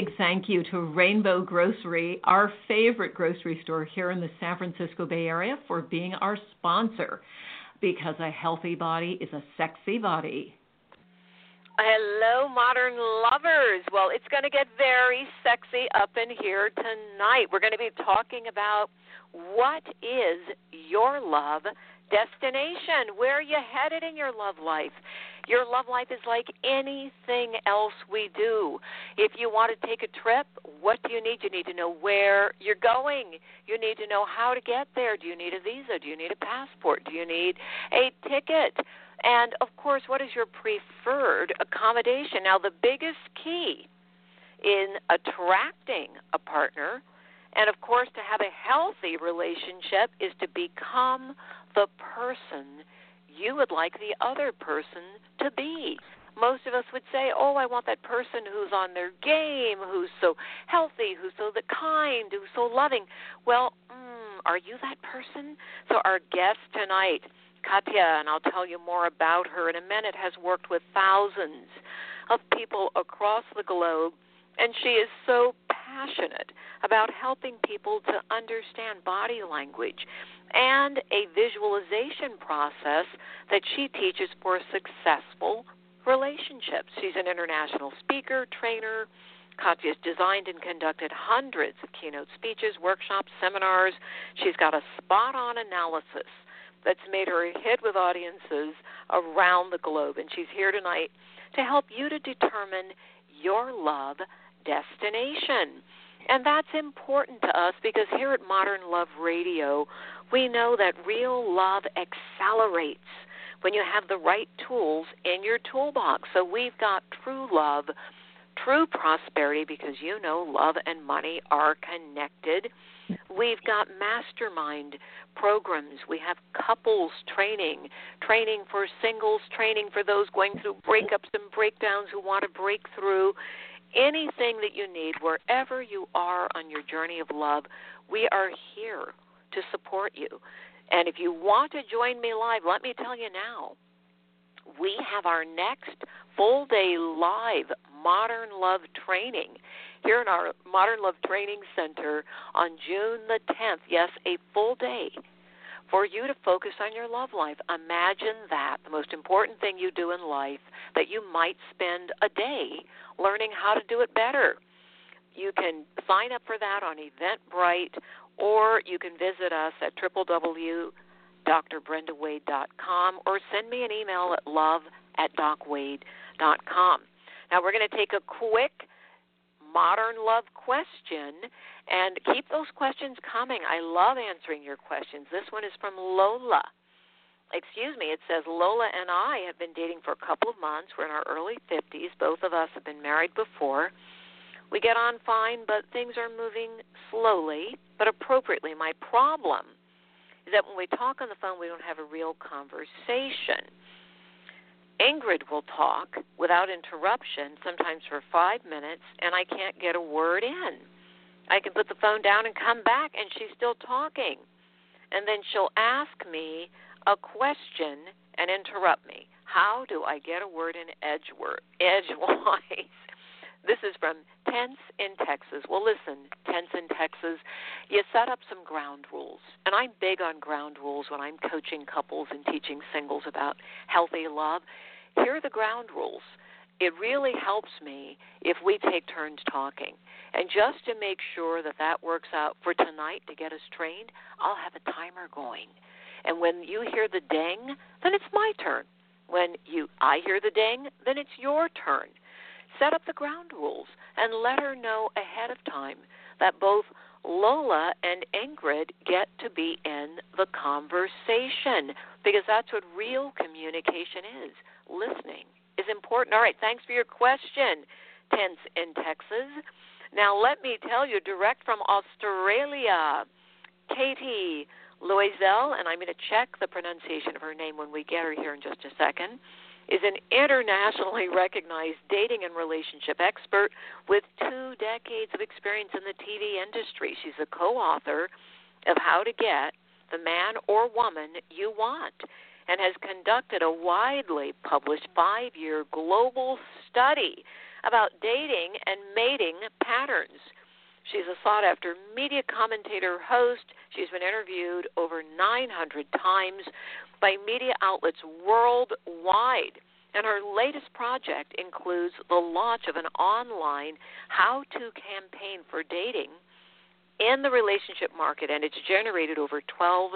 Big thank you to Rainbow Grocery, our favorite grocery store here in the San Francisco Bay Area, for being our sponsor. Because a healthy body is a sexy body. Hello, modern lovers. Well, it's going to get very sexy up in here tonight. We're going to be talking about what is your love destination? Where are you headed in your love life? Your love life is like anything else we do. If you want to take a trip, what do you need? You need to know where you're going. You need to know how to get there. Do you need a visa? Do you need a passport? Do you need a ticket? And of course, what is your preferred accommodation? Now, the biggest key in attracting a partner and of course, to have a healthy relationship is to become the person you would like the other person to be. Most of us would say, "Oh, I want that person who's on their game, who's so healthy, who's so the kind, who's so loving." Well, mm, are you that person? So our guest tonight, Katia, and I'll tell you more about her in a minute, has worked with thousands of people across the globe, and she is so passionate about helping people to understand body language and a visualization process that she teaches for successful relationships. She's an international speaker, trainer. Katia's designed and conducted hundreds of keynote speeches, workshops, seminars. She's got a spot on analysis that's made her a hit with audiences around the globe. And she's here tonight to help you to determine your love destination. And that's important to us because here at Modern Love Radio, we know that real love accelerates when you have the right tools in your toolbox. So we've got true love, true prosperity, because you know love and money are connected. We've got mastermind programs. We have couples training, training for singles, training for those going through breakups and breakdowns who want to break through anything that you need, wherever you are on your journey of love, we are here to support you. And if you want to join me live, let me tell you now, we have our next full day live Modern Love training here in our Modern Love Training Center on June the 10th. Yes, a full day for you to focus on your love life. Imagine that the most important thing you do in life that you might spend a day learning how to do it better. You can sign up for that on Eventbrite or you can visit us at www.drbrendawade.com or send me an email at love at docwade.com. Now we're going to take a quick modern love question and keep those questions coming. I love answering your questions. This one is from Lola. Excuse me, it says Lola and I have been dating for a couple of months. We're in our early 50s. Both of us have been married before. We get on fine, but things are moving slowly but appropriately. My problem is that when we talk on the phone, we don't have a real conversation. Ingrid will talk without interruption, sometimes for five minutes, and I can't get a word in. I can put the phone down and come back, and she's still talking. And then she'll ask me a question and interrupt me. How do I get a word in edgewise? edgewise? This is from Tense in Texas. Well, listen, Tense in Texas, you set up some ground rules. And I'm big on ground rules when I'm coaching couples and teaching singles about healthy love. Here are the ground rules. It really helps me if we take turns talking. And just to make sure that that works out for tonight to get us trained, I'll have a timer going. And when you hear the ding, then it's my turn. When you I hear the ding, then it's your turn. Set up the ground rules and let her know ahead of time that both Lola and Ingrid get to be in the conversation because that's what real communication is. Listening is important. All right, thanks for your question, Tense in Texas. Now, let me tell you, direct from Australia, Katie Loisel, and I'm going to check the pronunciation of her name when we get her here in just a second is an internationally recognized dating and relationship expert with two decades of experience in the TV industry. She's a co author of How to Get the Man or Woman You Want and has conducted a widely published five year global study about dating and mating patterns. She's a sought after media commentator host. She's been interviewed over 900 times by media outlets worldwide. And her latest project includes the launch of an online how to campaign for dating in the relationship market, and it's generated over 12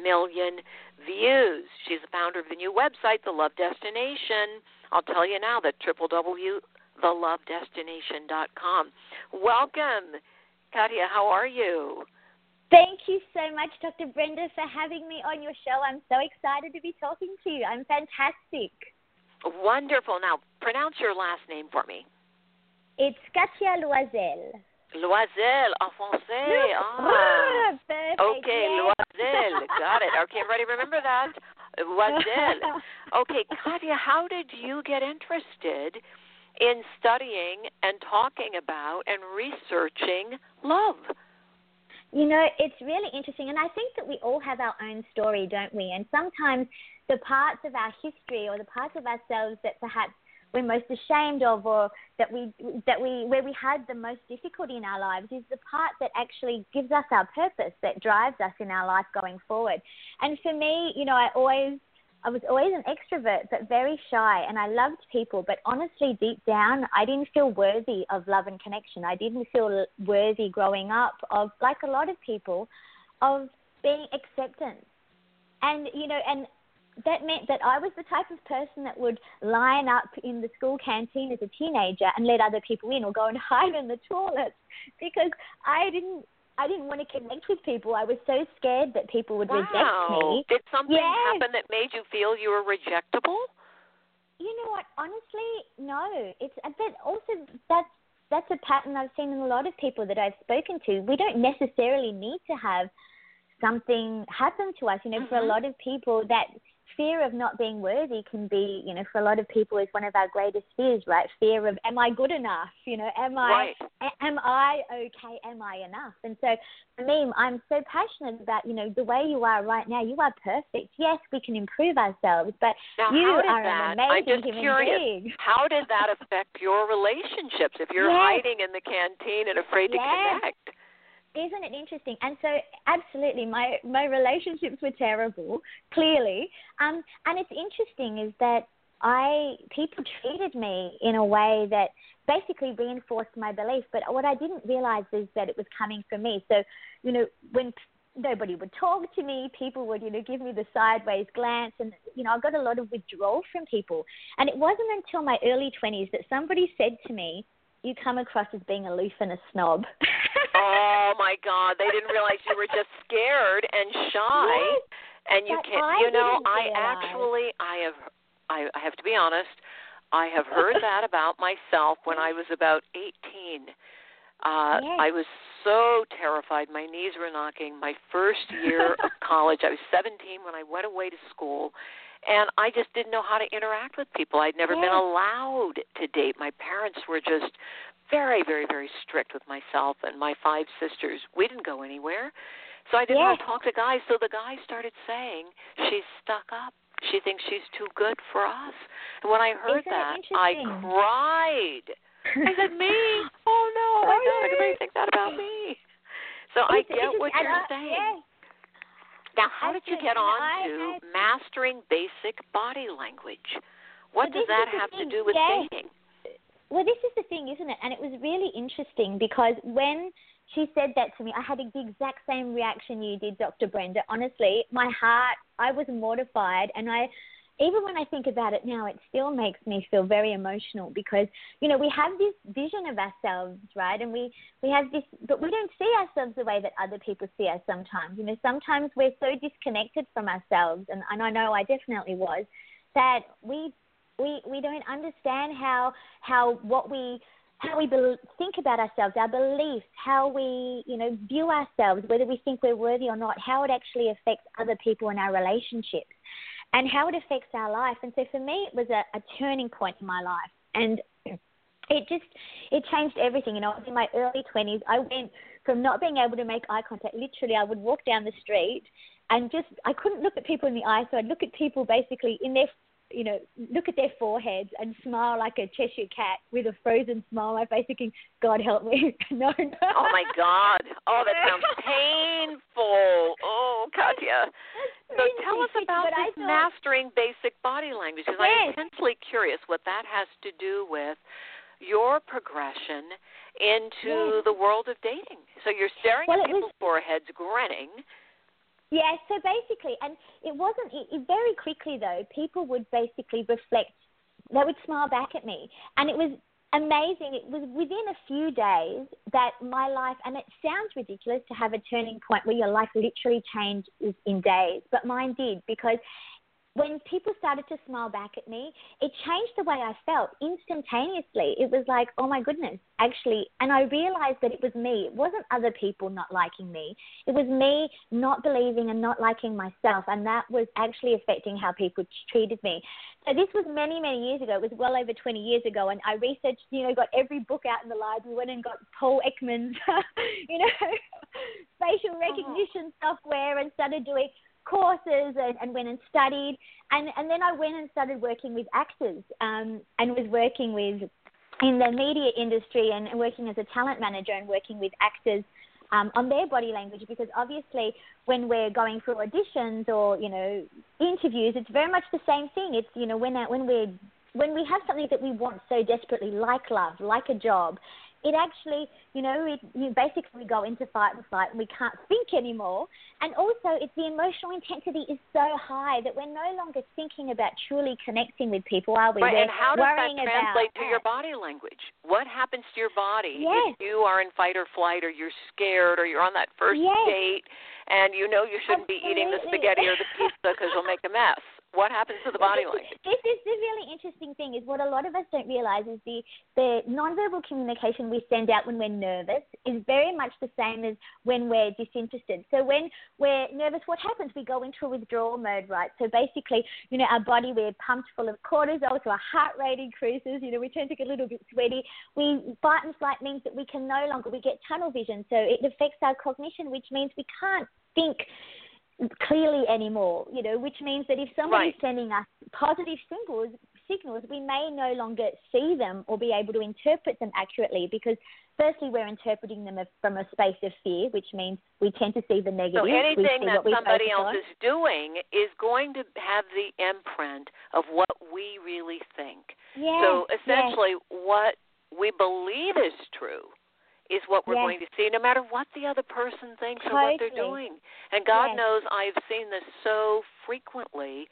million views. She's the founder of the new website, The Love Destination. I'll tell you now that www.thelovedestination.com. Welcome, Katia. How are you? Thank you so much, Dr. Brenda, for having me on your show. I'm so excited to be talking to you. I'm fantastic. Wonderful. Now, pronounce your last name for me. It's Katia Loisel. Loisel, en français. Ah. Perfect. Okay, Loisel. Got it. Okay, everybody remember that. Loisel. Okay, Katia, how did you get interested in studying and talking about and researching love? You know, it's really interesting, and I think that we all have our own story, don't we? And sometimes the parts of our history or the parts of ourselves that perhaps we're most ashamed of or that we that we where we had the most difficulty in our lives is the part that actually gives us our purpose that drives us in our life going forward. And for me you know i always i was always an extrovert but very shy and i loved people but honestly deep down i didn't feel worthy of love and connection. I didn't feel worthy growing up of like a lot of people of being acceptance. And you know and that meant that I was the type of person that would line up in the school canteen as a teenager and let other people in or go and hide in the toilets because I didn't I didn't want to connect with people. I was so scared that people would wow. reject me. Did something yes. happen that made you feel you were rejectable? You know what? Honestly, no. It's a but also that's that's a pattern I've seen in a lot of people that I've spoken to. We don't necessarily need to have something happen to us. You know, mm-hmm. for a mm-hmm. lot of people that fear of not being worthy can be, you know, for a lot of people is one of our greatest fears, right? Fear of am I good enough? You know, am I right. am I okay? Am I enough? And so for me, I'm so passionate about, you know, the way you are right now. You are perfect. Yes, we can improve ourselves, but now, you are that, an amazing I'm just human curious, being. How did that affect your relationships if you're yes. hiding in the canteen and afraid yes. to connect? Isn't it interesting? And so, absolutely, my my relationships were terrible, clearly. Um, and it's interesting is that I people treated me in a way that basically reinforced my belief. But what I didn't realize is that it was coming from me. So, you know, when nobody would talk to me, people would, you know, give me the sideways glance, and you know, I got a lot of withdrawal from people. And it wasn't until my early twenties that somebody said to me, "You come across as being aloof and a snob." oh my God! They didn't realize you were just scared and shy, and you can't. You know, I actually, I have, I, I have to be honest. I have heard that about myself when I was about 18. Uh, yes. I was so terrified. My knees were knocking. My first year of college, I was 17 when I went away to school, and I just didn't know how to interact with people. I'd never yes. been allowed to date. My parents were just very, very, very strict with myself and my five sisters. We didn't go anywhere. So I didn't yes. want to talk to guys. So the guy started saying, She's stuck up. She thinks she's too good for us. And when I heard Isn't that, I cried. I said, Me? Oh no, oh, my God, everybody think that about me. So I get what you're saying. Yes. Now, how did you get on to mastering basic body language? What so does that have to do with dating? Well, this is the thing, isn't it? And it was really interesting because when she said that to me, I had the exact same reaction you did, Dr. Brenda. Honestly, my heart, I was mortified, and I, even when I think about it now, it still makes me feel very emotional because you know we have this vision of ourselves, right? And we we have this, but we don't see ourselves the way that other people see us. Sometimes, you know, sometimes we're so disconnected from ourselves, and, and I know I definitely was that we we we don't understand how how what we how we be- think about ourselves, our beliefs, how we, you know, view ourselves, whether we think we're worthy or not, how it actually affects other people in our relationships and how it affects our life. And so for me, it was a, a turning point in my life. And it just, it changed everything. You know, I was in my early 20s. I went from not being able to make eye contact, literally, I would walk down the street and just, I couldn't look at people in the eye. So I'd look at people basically in their you know, look at their foreheads and smile like a Cheshire cat with a frozen smile on my face, thinking, "God help me." no, no. Oh my God! Oh, that sounds painful. Oh, Katia. So tell us about this thought, mastering basic body language, because yes. I'm intensely curious what that has to do with your progression into yes. the world of dating. So you're staring well, at people's was, foreheads, grinning yeah, so basically, and it wasn't, it, it very quickly though, people would basically reflect, they would smile back at me. And it was amazing. It was within a few days that my life, and it sounds ridiculous to have a turning point where your life literally changes in days, but mine did because when people started to smile back at me, it changed the way I felt instantaneously. It was like, oh my goodness, actually. And I realized that it was me. It wasn't other people not liking me. It was me not believing and not liking myself. And that was actually affecting how people treated me. So this was many, many years ago. It was well over 20 years ago. And I researched, you know, got every book out in the library, went and got Paul Ekman's, you know, facial uh-huh. recognition oh. software and started doing courses and, and went and studied. And, and then I went and started working with actors um, and was working with in the media industry and, working as a talent manager and working with actors um, on their body language because obviously when we're going through auditions or you know interviews, it's very much the same thing. It's you know when when we're when we have something that we want so desperately, like love, like a job, it actually, you know, it, you basically go into fight and flight and we can't think anymore. And also, it's the emotional intensity is so high that we're no longer thinking about truly connecting with people, are we? Right, we're and how does that translate to your body language? What happens to your body yes. if you are in fight or flight or you're scared or you're on that first yes. date and you know you shouldn't Absolutely. be eating the spaghetti or the pizza because you'll make a mess? What happens to the body language? This is the really interesting thing is what a lot of us don't realize is the the nonverbal communication we send out when we're nervous is very much the same as when we're disinterested. So when we're nervous, what happens? We go into a withdrawal mode, right? So basically, you know, our body we're pumped full of cortisol, so our heart rate increases. You know, we tend to get a little bit sweaty. We fight and flight means that we can no longer we get tunnel vision, so it affects our cognition, which means we can't think clearly anymore, you know, which means that if somebody's right. sending us positive signals, signals, we may no longer see them or be able to interpret them accurately because firstly we're interpreting them from a space of fear, which means we tend to see the negative. So anything that somebody else on. is doing is going to have the imprint of what we really think. Yes, so essentially yes. what we believe is true is what we're yes. going to see, no matter what the other person thinks totally. or what they're doing. And God yes. knows I've seen this so frequently,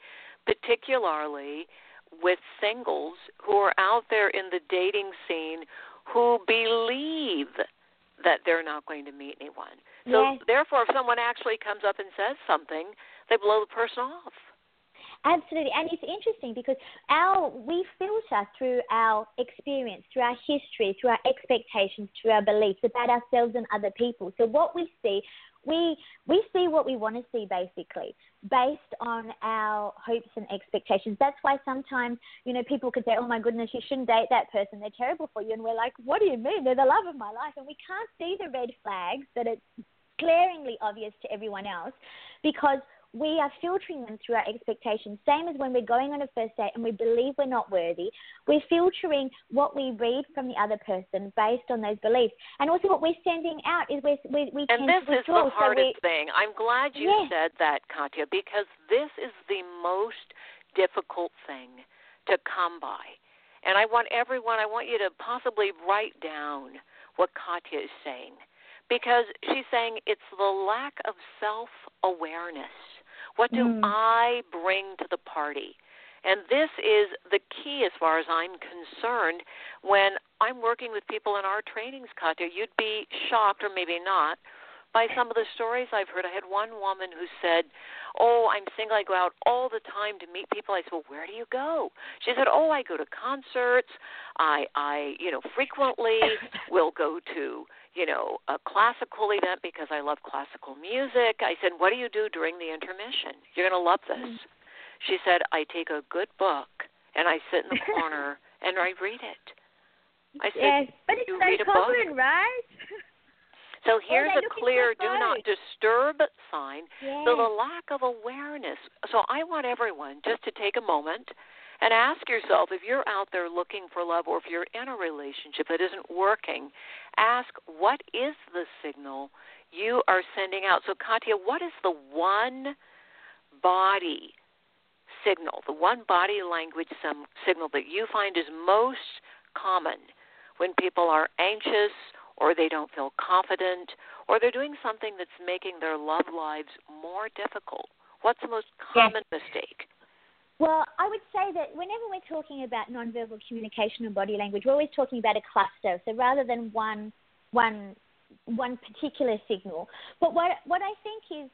particularly with singles who are out there in the dating scene who believe that they're not going to meet anyone. So yes. therefore, if someone actually comes up and says something, they blow the person off. Absolutely, and it's interesting because our we filter through our experience, through our history, through our expectations, through our beliefs about ourselves and other people. So what we see, we we see what we want to see basically based on our hopes and expectations. That's why sometimes you know people could say, "Oh my goodness, you shouldn't date that person; they're terrible for you," and we're like, "What do you mean? They're the love of my life," and we can't see the red flags that it's glaringly obvious to everyone else because we are filtering them through our expectations. Same as when we're going on a first date and we believe we're not worthy, we're filtering what we read from the other person based on those beliefs. And also, what we're sending out is we we, we and tend this is the hardest so thing. I'm glad you yes. said that, Katia, because this is the most difficult thing to come by. And I want everyone, I want you to possibly write down what Katia is saying. Because she's saying it's the lack of self awareness what do mm. I bring to the party? And this is the key as far as I'm concerned when I'm working with people in our trainings, Katia. You'd be shocked, or maybe not, by some of the stories I've heard. I had one woman who said, Oh, I'm single. I go out all the time to meet people. I said, Well, where do you go? She said, Oh, I go to concerts. I, I, you know, frequently will go to, you know, a classical event because I love classical music. I said, What do you do during the intermission? You're going to love this. Mm. She said, I take a good book and I sit in the corner and I read it. I said, yes, but it's so common, right? So here's a clear do not disturb sign. Yes. So the lack of awareness. So I want everyone just to take a moment and ask yourself if you're out there looking for love or if you're in a relationship that isn't working, ask what is the signal you are sending out. So Katia, what is the one body signal, the one body language signal that you find is most common when people are anxious or they don't feel confident, or they're doing something that's making their love lives more difficult? What's the most common yes. mistake? Well, I would say that whenever we're talking about nonverbal communication and body language, we're always talking about a cluster. So rather than one one one particular signal. But what what I think is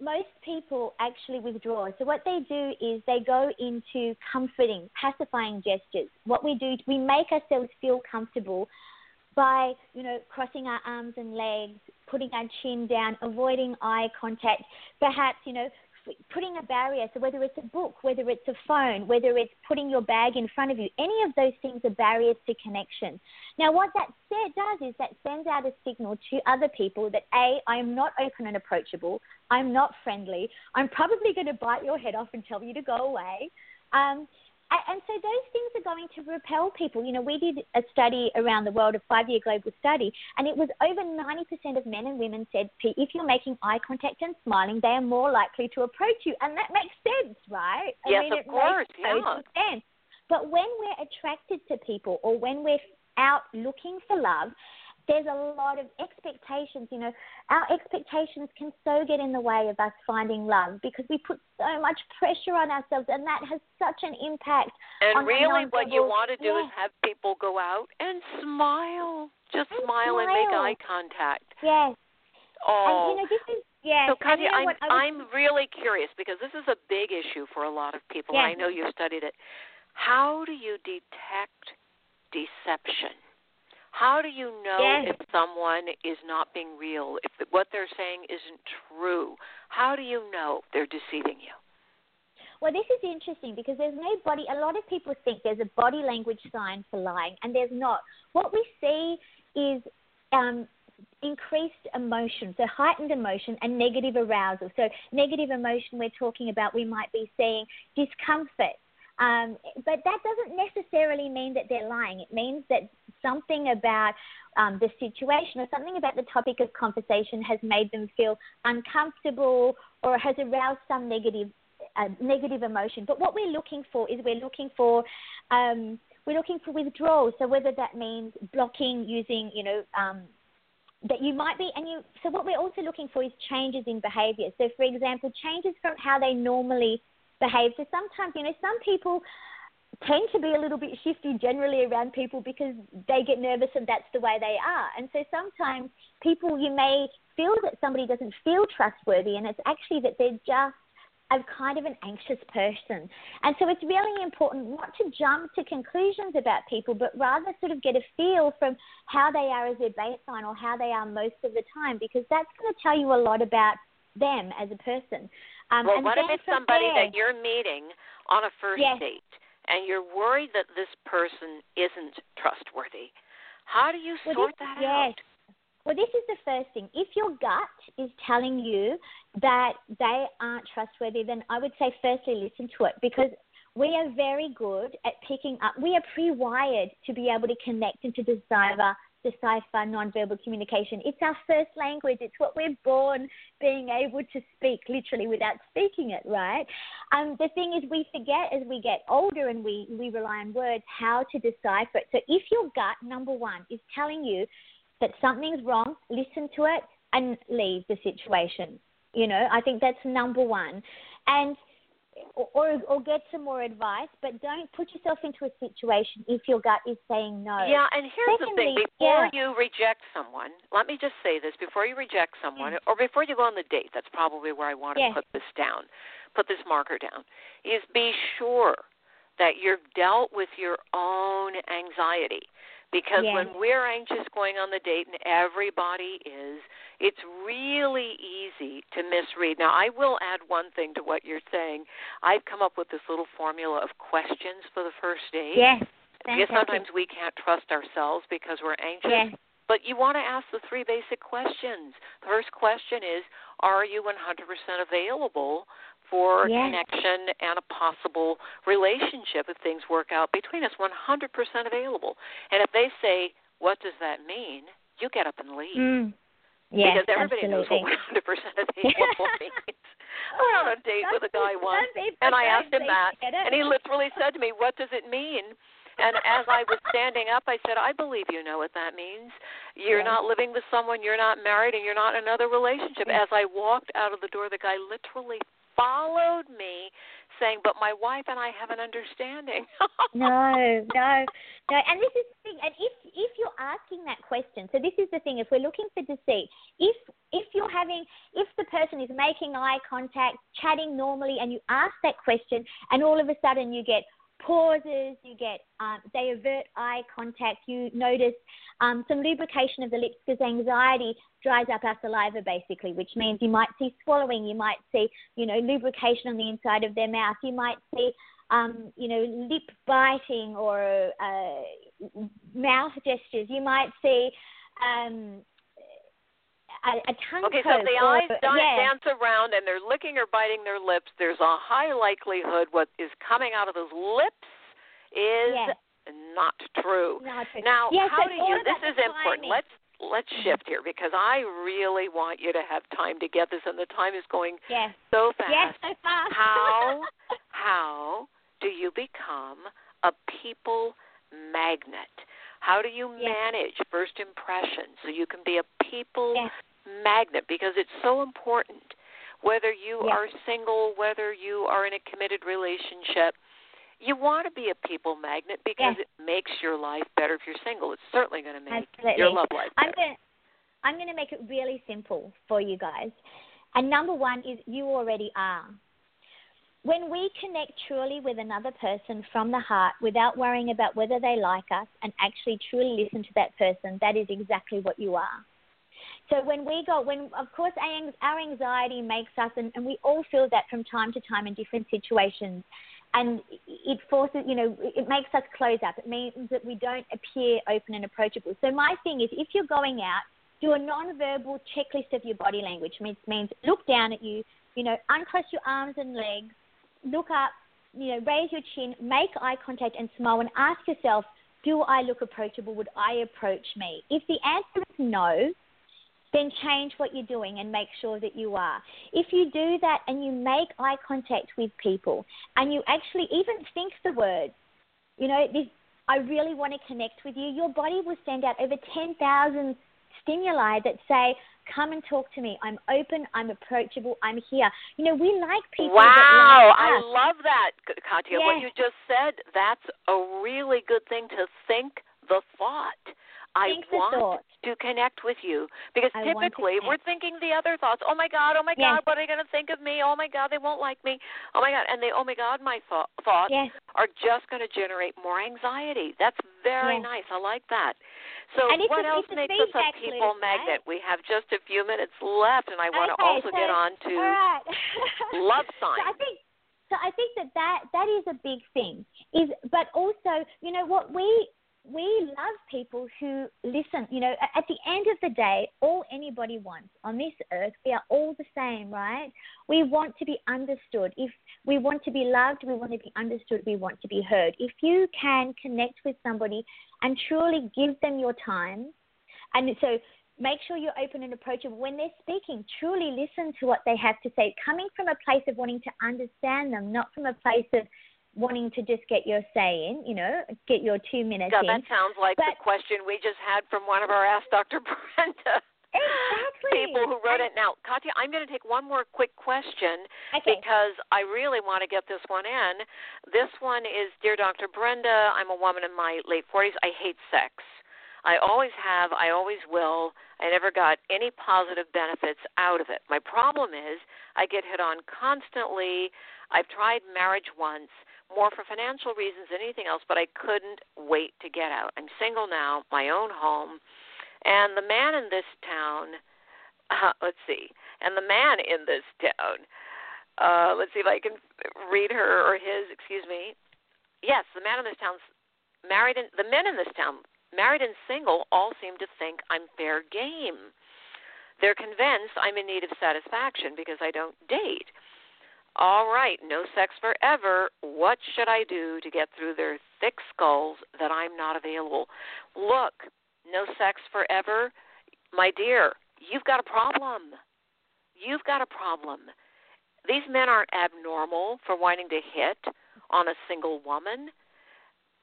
most people actually withdraw. So what they do is they go into comforting, pacifying gestures. What we do, we make ourselves feel comfortable by, you know, crossing our arms and legs, putting our chin down, avoiding eye contact, perhaps, you know, putting a barrier. So whether it's a book, whether it's a phone, whether it's putting your bag in front of you, any of those things are barriers to connection. Now, what that does is that sends out a signal to other people that A, I am not open and approachable. I'm not friendly. I'm probably going to bite your head off and tell you to go away. Um, and so those things are going to repel people. You know, we did a study around the world, a five year global study, and it was over 90% of men and women said, if you're making eye contact and smiling, they are more likely to approach you. And that makes sense, right? I yes, mean, of it course. Yeah. sense. But when we're attracted to people or when we're out looking for love, there's a lot of expectations. You know, our expectations can so get in the way of us finding love because we put so much pressure on ourselves, and that has such an impact. And really, what you want to do is have people go out and smile, just and smile, smile, and make eye contact. Yes. Oh. And you oh. know, this is yeah. So, Katia, you know I'm was... I'm really curious because this is a big issue for a lot of people. Yes. And I know you've studied it. How do you detect deception? How do you know yes. if someone is not being real, if what they're saying isn't true? How do you know they're deceiving you? Well, this is interesting because there's no body. A lot of people think there's a body language sign for lying, and there's not. What we see is um, increased emotion, so heightened emotion and negative arousal. So, negative emotion, we're talking about, we might be seeing discomfort, um, but that doesn't necessarily mean that they're lying. It means that something about um, the situation or something about the topic of conversation has made them feel uncomfortable or has aroused some negative uh, negative emotion. But what we're looking for is we're looking for um, we're looking for withdrawal. So whether that means blocking using you know um, that you might be and you so what we're also looking for is changes in behavior so for example changes from how they normally behave. So sometimes, you know, some people tend to be a little bit shifty generally around people because they get nervous and that's the way they are. And so sometimes people, you may feel that somebody doesn't feel trustworthy and it's actually that they're just a kind of an anxious person. And so it's really important not to jump to conclusions about people, but rather sort of get a feel from how they are as their baseline or how they are most of the time, because that's going to tell you a lot about them as a person. Um, well, what if it's somebody there, that you're meeting on a first yes. date and you're worried that this person isn't trustworthy? How do you well, sort this, that yes. out? Well, this is the first thing. If your gut is telling you that they aren't trustworthy, then I would say firstly listen to it because we are very good at picking up. We are pre-wired to be able to connect and to decipher decipher nonverbal communication. It's our first language. It's what we're born being able to speak, literally without speaking it, right? Um, the thing is, we forget as we get older and we, we rely on words how to decipher it. So if your gut, number one, is telling you that something's wrong, listen to it and leave the situation. You know, I think that's number one. And or, or, or get some more advice, but don't put yourself into a situation if your gut is saying no. Yeah, and here's Secondly, the thing: before yeah. you reject someone, let me just say this: before you reject someone, mm. or before you go on the date, that's probably where I want to Yes. put this down, put this marker down, is be sure that you've dealt with your own anxiety. Because Yes. when we're anxious going on the date, and everybody is, it's really easy to misread. Now, I will add one thing to what you're saying. I've come up with this little formula of questions for the first date. Yes. Because sometimes we can't trust ourselves because we're anxious. Yes. But you want to ask the three basic questions. The first question is Are you 100% available for Yes. connection and a possible relationship if things work out between us? 100% available. And if they say, What does that mean? you get up and leave. Mm. Yes, because everybody absolutely. knows what 100% available means. I went on a date with a guy once, and I asked him that, and he literally said to me, "What does it mean?" And as I was standing up, I said, "I believe you know what that means. You're Yes. not living with someone, you're not married, and you're not in another relationship." As I walked out of the door, the guy literally followed me, saying, "But my wife and I have an understanding." no, no, no. And this is the thing. And if if you're asking that question, so this is the thing. If we're looking for deceit, if if you're having, if the person is making eye contact, chatting normally, and you ask that question, and all of a sudden you get pauses, you get um, they avert eye contact, you notice um, some lubrication of the lips because anxiety dries up our saliva basically, which means you might see swallowing, you might see you know lubrication on the inside of their mouth, you might see um, you know lip biting or uh, mouth gestures, you might see. Um, a, a tongue Okay, so if the or- eyes yeah. dance around and they're licking or biting their lips, there's a high likelihood what is coming out of those lips is Yes. not true. Not true. Now, Yes, how do you? This is important. Let's let's shift here because I really want you to have time to get this, and the time is going Yes. so fast. Yes, so fast. How how do you become a people magnet? How do you Yes. manage first impressions so you can be a people Yes. Magnet? Because it's so important. Whether you Yes. are single, whether you are in a committed relationship, you want to be a people magnet because Yes. it makes your life better if you're single. It's certainly going to make Absolutely. your love life I'm better. going to I'm going to make it really simple for you guys. And number one is you already are. When we connect truly with another person from the heart without worrying about whether they like us and actually truly listen to that person, that is exactly what you are. So when we go, when of course our anxiety makes us, and, and we all feel that from time to time in different situations, and it forces, you know, it makes us close up. It means that we don't appear open and approachable. So my thing is, if you're going out, do a non-verbal checklist of your body language. Which means look down at you, you know, uncross your arms and legs, look up, you know, raise your chin, make eye contact and smile, and ask yourself, do I look approachable? Would I approach me? If the answer is no, then change what you're doing and make sure that you are. If you do that and you make eye contact with people and you actually even think the words, you know, this, I really want to connect with you, your body will send out over 10,000 stimuli that say, come and talk to me. I'm open, I'm approachable, I'm here. You know, we like people Wow, that like I love that, Katia. What you just said, that's a really good thing to think the thought. I want to connect with you because I typically we're thinking the other thoughts. Oh my God, oh my Yes. God, what are they going to think of me? Oh my God, they won't like me. Oh my God, and the oh my God, my thought, thoughts Yes. are just going to generate more anxiety. That's very Yes. nice. I like that. So what a- else makes us a people right? magnet? We have just a few minutes left, and I want to Okay, also so- get on to right. love So I think so. I think that that that is a big thing. Is but also you know what we we love people who listen. You know, at the end of the day, all anybody wants on this earth, we are all the same, right? We want to be understood. If we want to be loved, we want to be understood. We want to be heard. If you can connect with somebody and truly give them your time, and so make sure you're open and approachable when they're speaking. Truly listen to what they have to say, coming from a place of wanting to understand them, not from a place of wanting to just get your say in, you know, get your two minutes Yeah, in. that sounds like the question we just had from one of our Ask Dr. Brenda. Exactly. people who wrote it. Now, Katia, I'm going to take one more quick question Okay. because I really want to get this one in. This one is Dear Dr. Brenda, I'm a woman in my late 40s. I hate sex. I always have, I always will. I never got any positive benefits out of it. My problem is I get hit on constantly. I've tried marriage once, more for financial reasons than anything else, but I couldn't wait to get out. I'm single now, my own home, and the man in this town, uh, let's see, and the man in this town, uh, let's see if I can read her or his, excuse me. Yes, the man in this town's married, and the men in this town, married and single, all seem to think I'm fair game. They're convinced I'm in need of satisfaction because I don't date. All right, no sex forever. What should I do to get through their thick skulls that I'm not available? Look, no sex forever. My dear, you've got a problem. You've got a problem. These men aren't abnormal for wanting to hit on a single woman.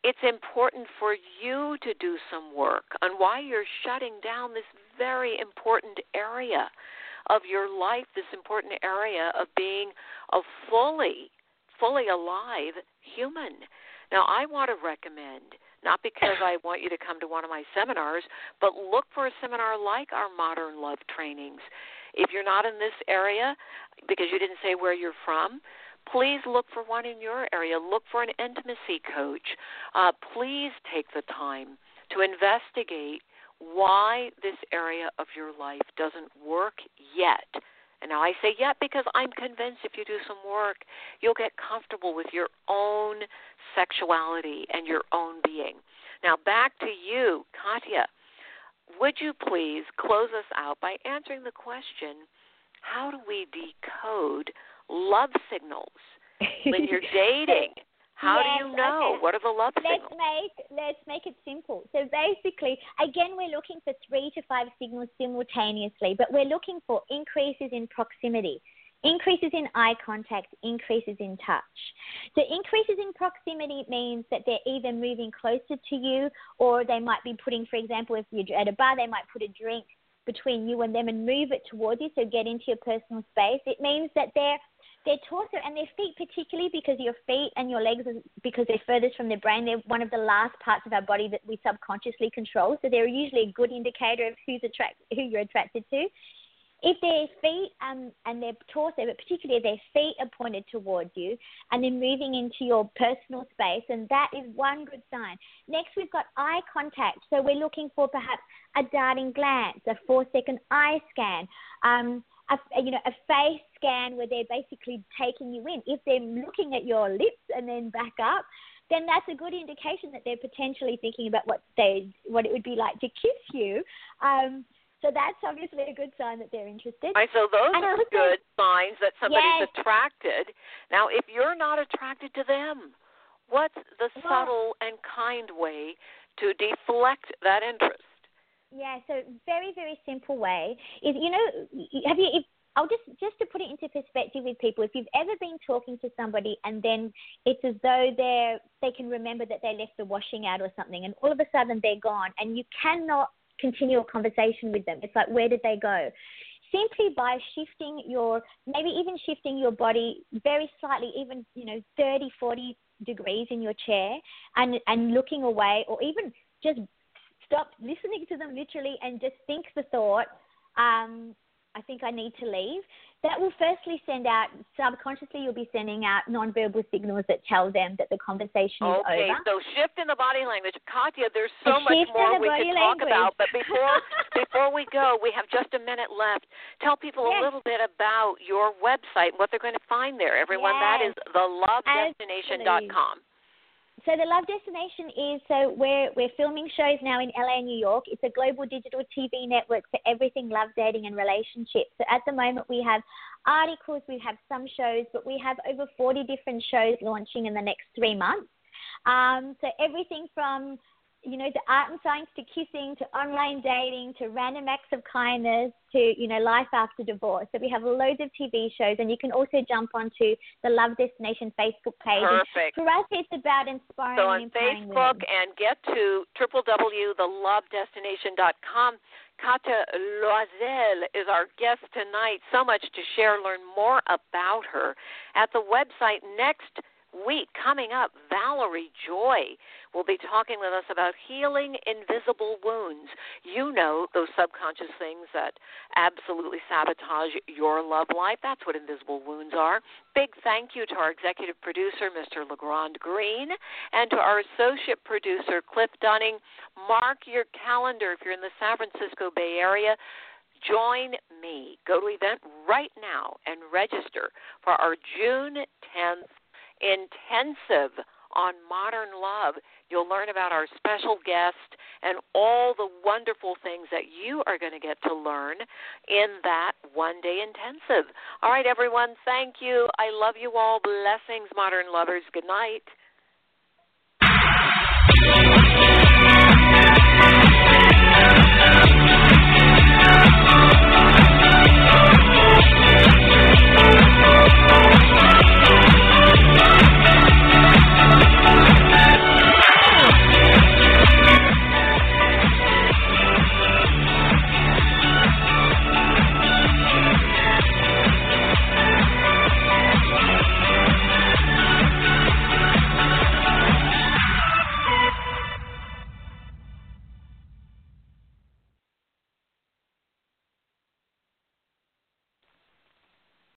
It's important for you to do some work on why you're shutting down this very important area of your life, this important area of being a fully, fully alive human. Now, I want to recommend, not because I want you to come to one of my seminars, but look for a seminar like our Modern Love trainings. If you're not in this area, because you didn't say where you're from, please look for one in your area. Look for an intimacy coach. Uh, please take the time to investigate why this area of your life doesn't work yet. And now I say yet because I'm convinced if you do some work, you'll get comfortable with your own sexuality and your own being. Now back to you, Katia. Would you please close us out by answering the question how do we decode love signals when you're dating? How Yes, do you know? okay. What are the love let's signals? make let's make it simple. So basically, again, we're looking for three to five signals simultaneously, but we're looking for increases in proximity, increases in eye contact, increases in touch. So increases in proximity means that they're either moving closer to you, or they might be putting, for example, if you're at a bar, they might put a drink between you and them and move it towards you, so get into your personal space. It means that they're their torso and their feet, particularly because your feet and your legs, because they're furthest from the brain, they're one of the last parts of our body that we subconsciously control. So they're usually a good indicator of who's attract, who you're attracted to. If their feet um, and their torso, but particularly their feet are pointed towards you and then moving into your personal space, and that is one good sign. Next, we've got eye contact. So we're looking for perhaps a darting glance, a four-second eye scan, um, a, you know, a face scan where they're basically taking you in. If they're looking at your lips and then back up, then that's a good indication that they're potentially thinking about what they what it would be like to kiss you. Um, so that's obviously a good sign that they're interested. All right, so those And are good signs that somebody's Yes. attracted. Now, if you're not attracted to them, what's the Well- subtle and kind way to deflect that interest? Yeah, so very very simple way is you know have you if I'll just just to put it into perspective with people if you've ever been talking to somebody and then it's as though they're they can remember that they left the washing out or something and all of a sudden they're gone and you cannot continue a conversation with them. It's like where did they go? Simply by shifting your maybe even shifting your body very slightly even you know 30 40 degrees in your chair and and looking away or even just stop listening to them literally and just think the thought, um, I think I need to leave. That will firstly send out, subconsciously, you'll be sending out nonverbal signals that tell them that the conversation is Okay, over. so shift in the body language. Katia, there's so A much more we could talk about, but before before we go, we have just a minute left. Tell people a little bit about your website, what they're going to find there. Everyone, that Yes. is thelovedestination.com. So the Love Destination is so we're we're filming shows now in LA and New York. It's a global digital TV network for everything love, dating, and relationships. So at the moment we have articles, we have some shows, but we have over 40 different shows launching in the next three months. Um, so everything from you know, the art and science to kissing to online dating to random acts of kindness to, you know, life after divorce. So we have loads of TV shows and you can also jump onto the Love Destination Facebook page. And Perfect. For us, it's about inspiring So on Facebook women. and get to www.thelovedestination.com. Katia Loisel is our guest tonight. So much to share. Learn more about her at the website next week coming up, Valerie Joy will be talking with us about healing invisible wounds. You know, those subconscious things that absolutely sabotage your love life. That's what invisible wounds are. Big thank you to our executive producer, Mr. LeGrand Green, and to our associate producer, Cliff Dunning. Mark your calendar if you're in the San Francisco Bay Area. Join me. Go to event right now and register for our June 10th intensive on modern love. You'll learn about our special guest and all the wonderful things that you are going to get to learn in that one day intensive. All right, everyone, thank you. I love you all. Blessings, modern lovers. Good night.